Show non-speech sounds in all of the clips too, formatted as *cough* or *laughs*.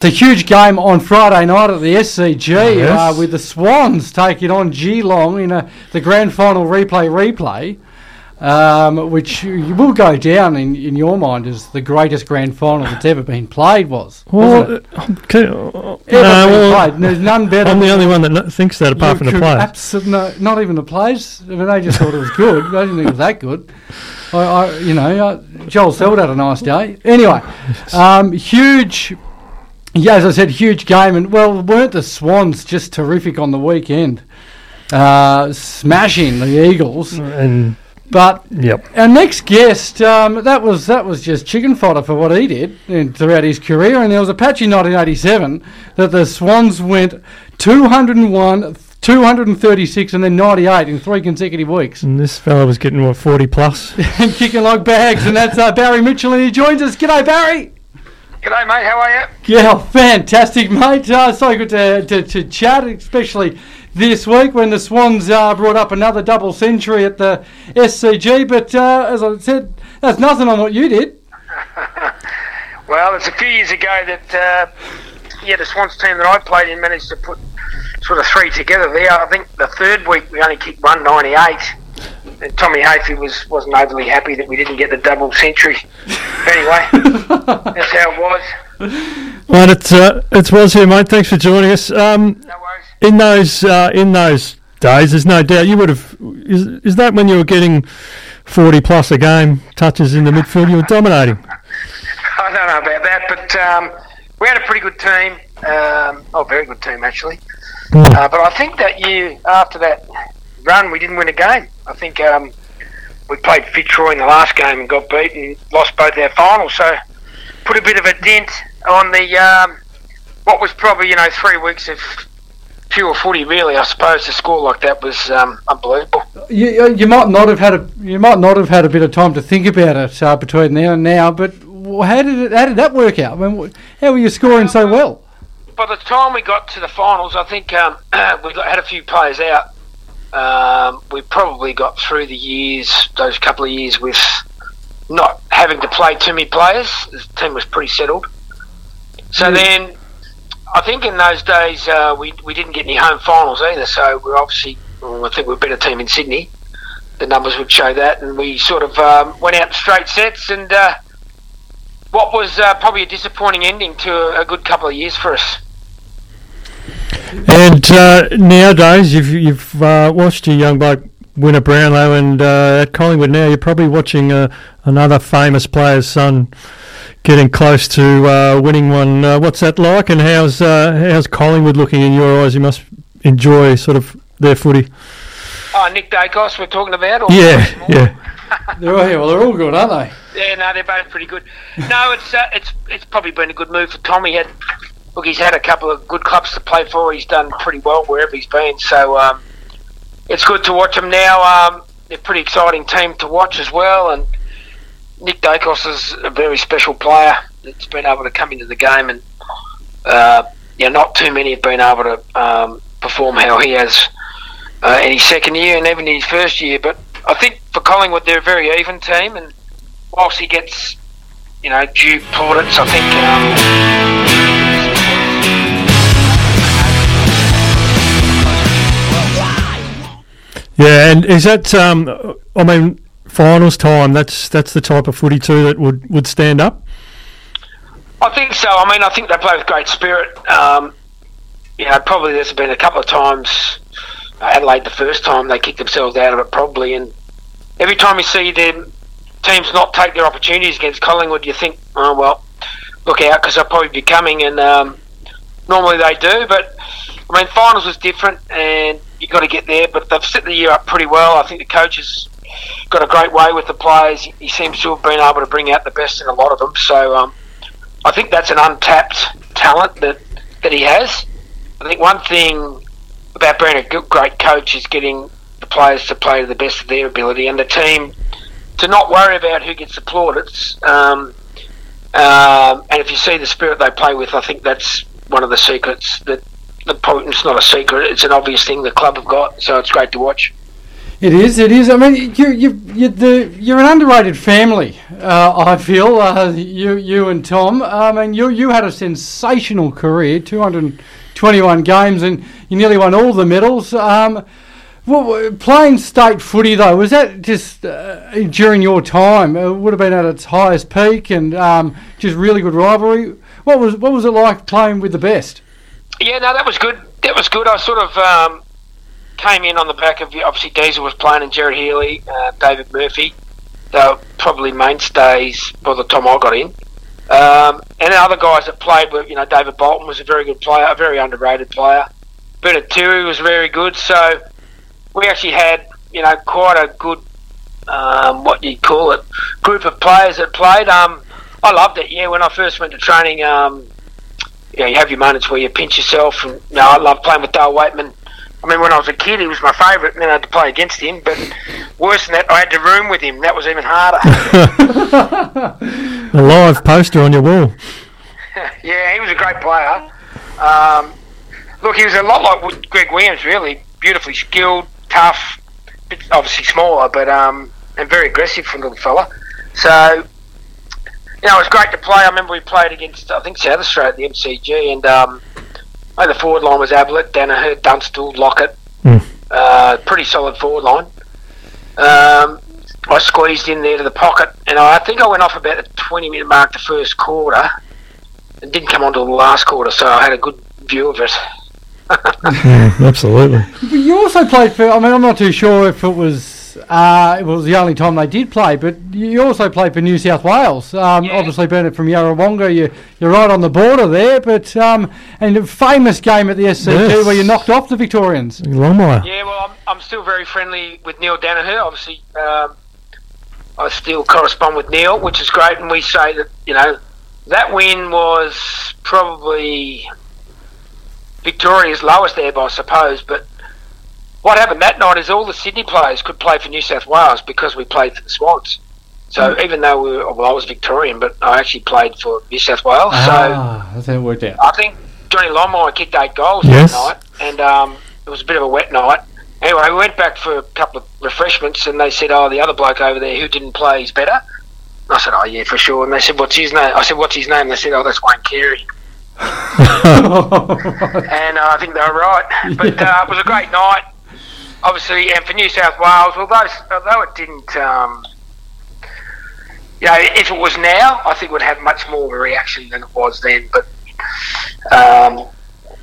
the huge game on Friday night at the SCG Yes. uh, with the Swans taking on Geelong in a, the grand final replay replay, um, which you will go down in, in your mind as the greatest grand final that's ever been played was. it? Well, okay, uh, no, Ever been well, played. There's none better. I'm the only one that thinks that, apart from the players. abso- no, not even the players. I mean, they just thought it was good. They didn't think it was that good. I, I you know, uh, Joel Selwood had a nice day. Anyway, *laughs* um, huge. Yeah, as I said, huge game, and well, weren't the Swans just terrific on the weekend? Uh, smashing the Eagles, And but yep, our next guest, um, that was that was just chicken fodder for what he did in, throughout his career. And there was a patch in 1987 that the Swans went 201, 236, and then 98 in three consecutive weeks, and this fella was getting what 40 plus. *laughs* and kicking like bags. And that's uh, Barry Mitchell, and he joins us. G'day, Barry. G'day, mate. How are you? Yeah, fantastic, mate. Uh, so good to, to, to chat, especially this week when the Swans uh, brought up another double century at the SCG. But uh, as I said, that's nothing on what you did. *laughs* Well, it's a few years ago that uh, yeah, the Swans team that I played in managed to put sort of three together there. I think the third week we only kicked 198. And Tommy Hafey was wasn't overly happy that we didn't get the double century. *laughs* anyway, *laughs* that's how it was. Well, it's uh, it's was here, mate. Thanks for joining us. Um, No worries. in those uh, in those days, there's no doubt you would have. Is, is that when you were getting 40 plus a game touches in the midfield? You were dominating. *laughs* I don't know about that, but um, we had a pretty good team. Um, oh, very good team actually. Uh, but I think that year after that run, we didn't win a game. I think um, we played Fitzroy in the last game and got beaten, lost both our finals. So put a bit of a dent on the um, what was probably you know three weeks of pure footy. Really, I suppose to score like that was um, unbelievable. You, you- you might not have had a you might not have had a bit of time to think about it uh, between now and now. But how did it how did that work out? I mean, how were you scoring so well? by the time we got to the finals, I think um, *clears throat* we had a few players out. Um, we probably got through the years, those couple of years, with not having to play too many players. The team was pretty settled. So Mm. then, I think in those days uh, we we didn't get any home finals either. So we're obviously, well, I think we're a better team in Sydney. The numbers would show that, and we sort of um, went out in straight sets and. Uh, what was uh, probably a disappointing ending to a, a good couple of years for us. And uh, nowadays, you've you've uh, watched your young bloke win a Brownlow, and uh, at Collingwood now, you're probably watching uh, another famous player's son getting close to uh, winning one. Uh, what's that like, and how's uh, how's Collingwood looking in your eyes? You must enjoy sort of their footy. Oh, Nick Daicos, we're talking about? Or Yeah, yeah. *laughs* They're all, yeah, well, they're all good, aren't they? Yeah, no, they're both pretty good. No, it's uh, it's it's probably been a good move for Tommy. Had look, he's had a couple of good clubs to play for. He's done pretty well wherever he's been. So um, it's good to watch him now. Um, they're a pretty exciting team to watch as well. And Nick Daicos is a very special player that's been able to come into the game, and uh, yeah, not too many have been able to um, perform how he has uh, in his second year and even in his first year. But I think for Collingwood, they're a very even team, and whilst he gets, you know, due plaudits, I think. Um, Yeah, and is that? Um, I mean, finals time. That's that's the type of footy too that would, would stand up. I think so. I mean, I think they play with great spirit. Um, you know, probably there's been a couple of times. uh, Adelaide, the first time they kicked themselves out of it, probably, and every time you see them teams not take their opportunities against Collingwood, you think, oh well, look out because they'll probably be coming, and um, normally they do. But I mean, finals was different, and you got to get there. But they've set the year up pretty well. I think the coach has got a great way with the players. He seems to have been able to bring out the best in a lot of them. So um, I think that's an untapped talent that, that he has. I think one thing about being a good, great coach is getting the players to play to the best of their ability and the team to not worry about who gets the. Um, um, and if you see the spirit they play with, I think that's one of the secrets that the probably it's not a secret. It's an obvious thing the club have got. So it's great to watch. It is. It is. I mean, you you you the you're an underrated family. Uh, I feel uh, you you and Tom. I mean, you you had a sensational career, 221 games, and you nearly won all the medals. Um, well, playing state footy though was that just uh, during your time? It would have been at its highest peak, and um, just really good rivalry. What was what was it like playing with the best? Yeah, no, that was good. That was good. I sort of um, came in on the back of obviously Diesel was playing and Gerard Healy, uh, David Murphy. They were probably mainstays by the time I got in. Um, and the other guys that played were, you know, David Bolton was a very good player, a very underrated player. Bernard Toohey was very good. So we actually had, you know, quite a good, um, what you call it, group of players that played. Um, I loved it. Yeah, when I first went to training, um, you know, you have your moments where you pinch yourself. And you know, I love playing with Dale Weightman I mean, when I was a kid, he was my favourite, and then I had to play against him. But worse than that, I had to room with him. That was even harder. *laughs* *laughs* a live poster on your wall. *laughs* yeah, he was a great player. Um, look, he was a lot like Greg Williams, really. Beautifully skilled, tough, obviously smaller, but um, and very aggressive for a little fella. So, you know, it was great to play. I remember we played against, I think, South Australia at the MCG, and um, Oh, the forward line was Ablett, Daniher, Dunstall, Lockett. Mm. Uh, pretty solid forward line. Um, I squeezed in there to the pocket, and I think I went off about the 20 minute mark the first quarter. It didn't come on to the last quarter, so I had a good view of it. *laughs* yeah, absolutely. *laughs* You also played for, I mean, I'm not too sure if it was uh, it was the only time they did play, but you also played for New South Wales. Um, yeah. Obviously, being it from Yarrawonga, you, you're right on the border there. But um, and a famous game at the SCG yes. where you knocked off the Victorians. Longmire. Yeah, well, I'm, I'm still very friendly with Neil Daniher. Obviously, um, I still correspond with Neil, which is great. And we say that you know that win was probably Victoria's lowest ebb, I suppose, but what happened that night is all the Sydney players could play for New South Wales because we played for the Swans. So mm. even though we were, well, I was Victorian, but I actually played for New South Wales. Ah, so that's how it worked out. I think Johnny Longmire kicked eight goals yes. that night, and um, it was a bit of a wet night. Anyway, we went back for a couple of refreshments, and they said, "Oh, the other bloke over there who didn't play is better." I said, "Oh yeah, for sure." And they said, "What's his name?" I said, "What's his name?" They said, "Oh, that's Wayne Carey." *laughs* and uh, I think they were right. *laughs* But yeah. uh, it was a great night obviously, and for New South Wales, although although it didn't, um, you know, if it was now, I think it would have much more of a reaction than it was then. But um,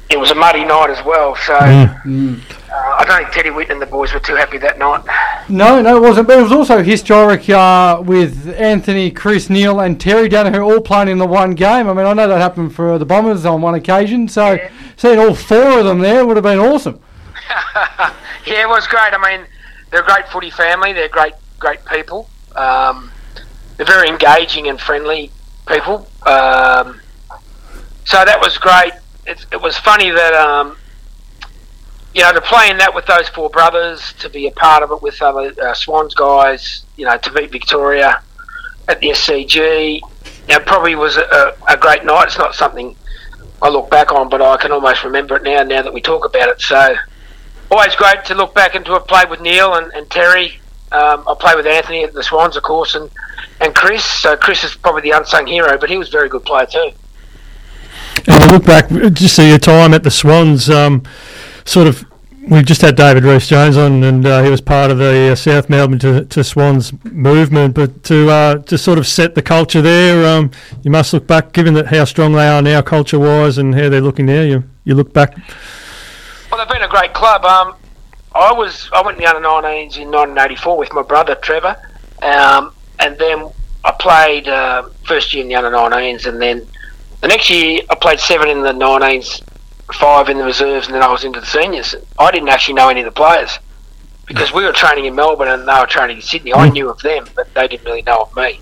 it was a muddy night as well, so mm. uh, I don't think Teddy Whitten and the boys were too happy that night. No, no, it wasn't. But it was also historic uh, with Anthony, Chris, Neil, and Terry Daniher all playing in the one game. I mean, I know that happened for the Bombers on one occasion, so yeah. seeing all four of them there would have been awesome. *laughs* yeah, it was great. I mean, they're a great footy family. They're great, great people. Um, they're very engaging and friendly people. Um, so that was great. It, it was funny that um, you know to play in that with those four brothers, to be a part of it with other uh, Swans guys, you know, to beat Victoria at the SCG. It probably was a, a great night. It's not something I look back on, but I can almost remember it now. Now that we talk about it, so always great to look back and to have played with Neil and, and Terry. Um, I played with Anthony at the Swans, of course, and, and Chris. So Chris is probably the unsung hero, but he was a very good player too. And you look back, just see your time at the Swans, um, sort of. We've just had David Rhys Jones on, and uh, he was part of the uh, South Melbourne to, to, Swans movement. But to uh, to sort of set the culture there, um, you must look back, given that how strong they are now, culture wise, and how they're looking now. You you look back well, they've been a great club. Um, I was I went in the under 19s in 1984 with my brother Trevor, um, and then I played uh, first year in the under 19s, and then the next year I played seven in the 19s, five in the reserves, and then I was into the seniors. I didn't actually know any of the players because we were training in Melbourne and they were training in Sydney. I knew of them, but they didn't really know of me.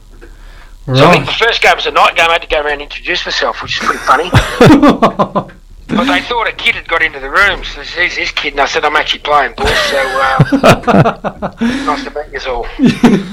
Right. So I think the first game was a night game. I had to go around and introduce myself, which is pretty funny. *laughs* But they thought a kid had got into the room. So who's this kid? And I said, I'm actually playing, boys. So uh, *laughs* nice to meet you all. *laughs*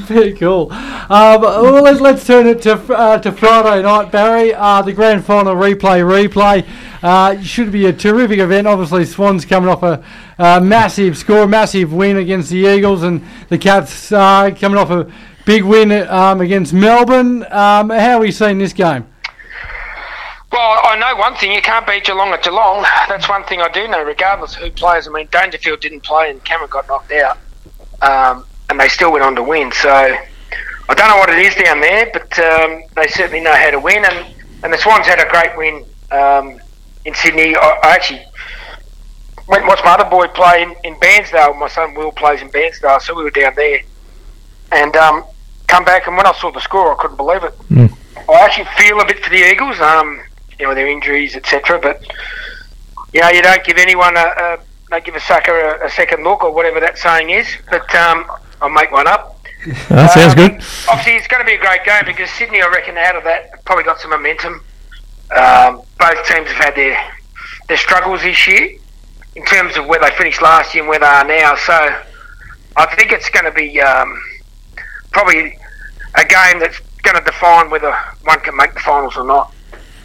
Very cool. Um, well, let's, let's turn it to uh, to Friday night, Barry. Uh, the grand final replay, replay. Uh, should be a terrific event. Obviously, Swans coming off a, a massive score, massive win against the Eagles, and the Cats uh, coming off a big win um, against Melbourne. Um, how are we seeing this game? Well, I know one thing: you can't beat Geelong at Geelong. That's one thing I do know, regardless of who plays. I mean, Dangerfield didn't play, and Cameron got knocked out, um, and they still went on to win. So I don't know what it is down there, but um, they certainly know how to win. And, and the Swans had a great win um, in Sydney. I, I, actually went watched my other boy play in, in Bairnsdale. My son Will plays in Bairnsdale, so we were down there, and um, come back. And when I saw the score, I couldn't believe it. Mm. I actually feel a bit for the Eagles. Um, you know, their injuries, etc. But you know, you don't give anyone a, a don't give a sucker a, a, second look or whatever that saying is. But um, I'll make one up. That sounds Um, good. Obviously, it's going to be a great game because Sydney, I reckon, out of that probably got some momentum. Um, both teams have had their their struggles this year in terms of where they finished last year and where they are now. So I think it's going to be um, probably a game that's going to define whether one can make the finals or not.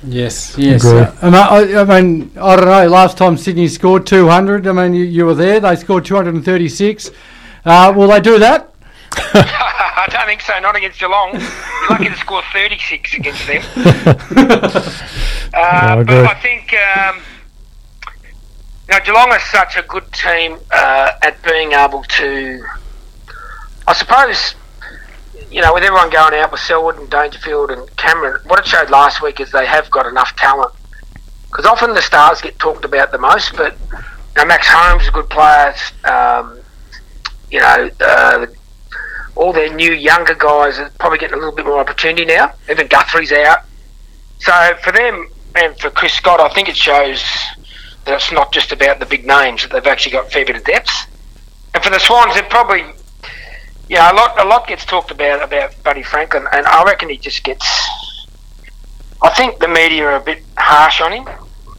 Yes, yes. Uh, I, mean, I, I mean, I don't know. Last time Sydney scored 200, I mean, you, you were there. They scored 236. Uh, will they do that? *laughs* I don't think so. Not against Geelong. You're lucky to score 36 against them. *laughs* I Uh, agree. but I think um, you know Geelong is such a good team uh, at being able to. I suppose you know with everyone going out with Selwood and Dangerfield and Cameron, what it showed last week is they have got enough talent. Because often the stars get talked about the most, but you know, Max Holmes is a good player. Um, you know, uh, all their new younger guys are probably getting a little bit more opportunity now. Even Guthrie's out. So for them and for Chris Scott, I think it shows that it's not just about the big names; that they've actually got a fair bit of depth. And for the Swans, it probably, you know, a lot a lot gets talked about about Buddy Franklin, and I reckon he just gets. I think the media are a bit harsh on him.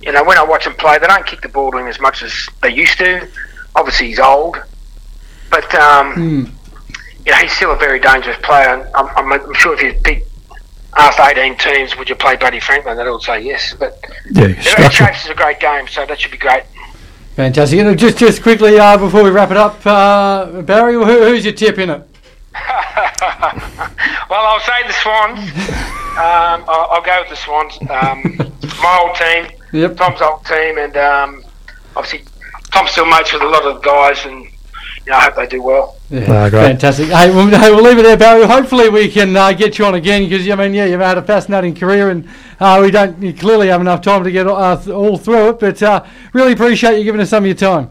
You know, when I watch him play, they don't kick the ball to him as much as they used to. Obviously, he's old, but um, Hmm. you know, he's still a very dangerous player. And I'm, I'm, I'm sure if you pick asked 18 teams, would you play Buddy Franklin? They'd all say yes. But Yeah, structure. shapes is a great game, so that should be great. Fantastic. And just just quickly uh, before we wrap it up, uh, Barry, who, who's your tip in it? *laughs* well, I'll say the Swans. *laughs* Um, I'll, I'll go with the Swans. Um, my old team, Yep. Tom's old team, and um, obviously Tom's still mates with a lot of the guys, and you know, I hope they do well. Yeah, Ah, great. fantastic. Hey, we'll, hey, we'll leave it there, Barry. Hopefully, we can uh, get you on again because I mean, yeah, you've had a fascinating career, and uh, we don't you clearly have enough time to get uh, th- all through it. But uh, really appreciate you giving us some of your time.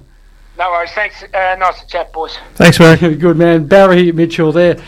No worries. Thanks. Uh, nice to chat, boys. Thanks, Barry. Good man, Barry Mitchell there.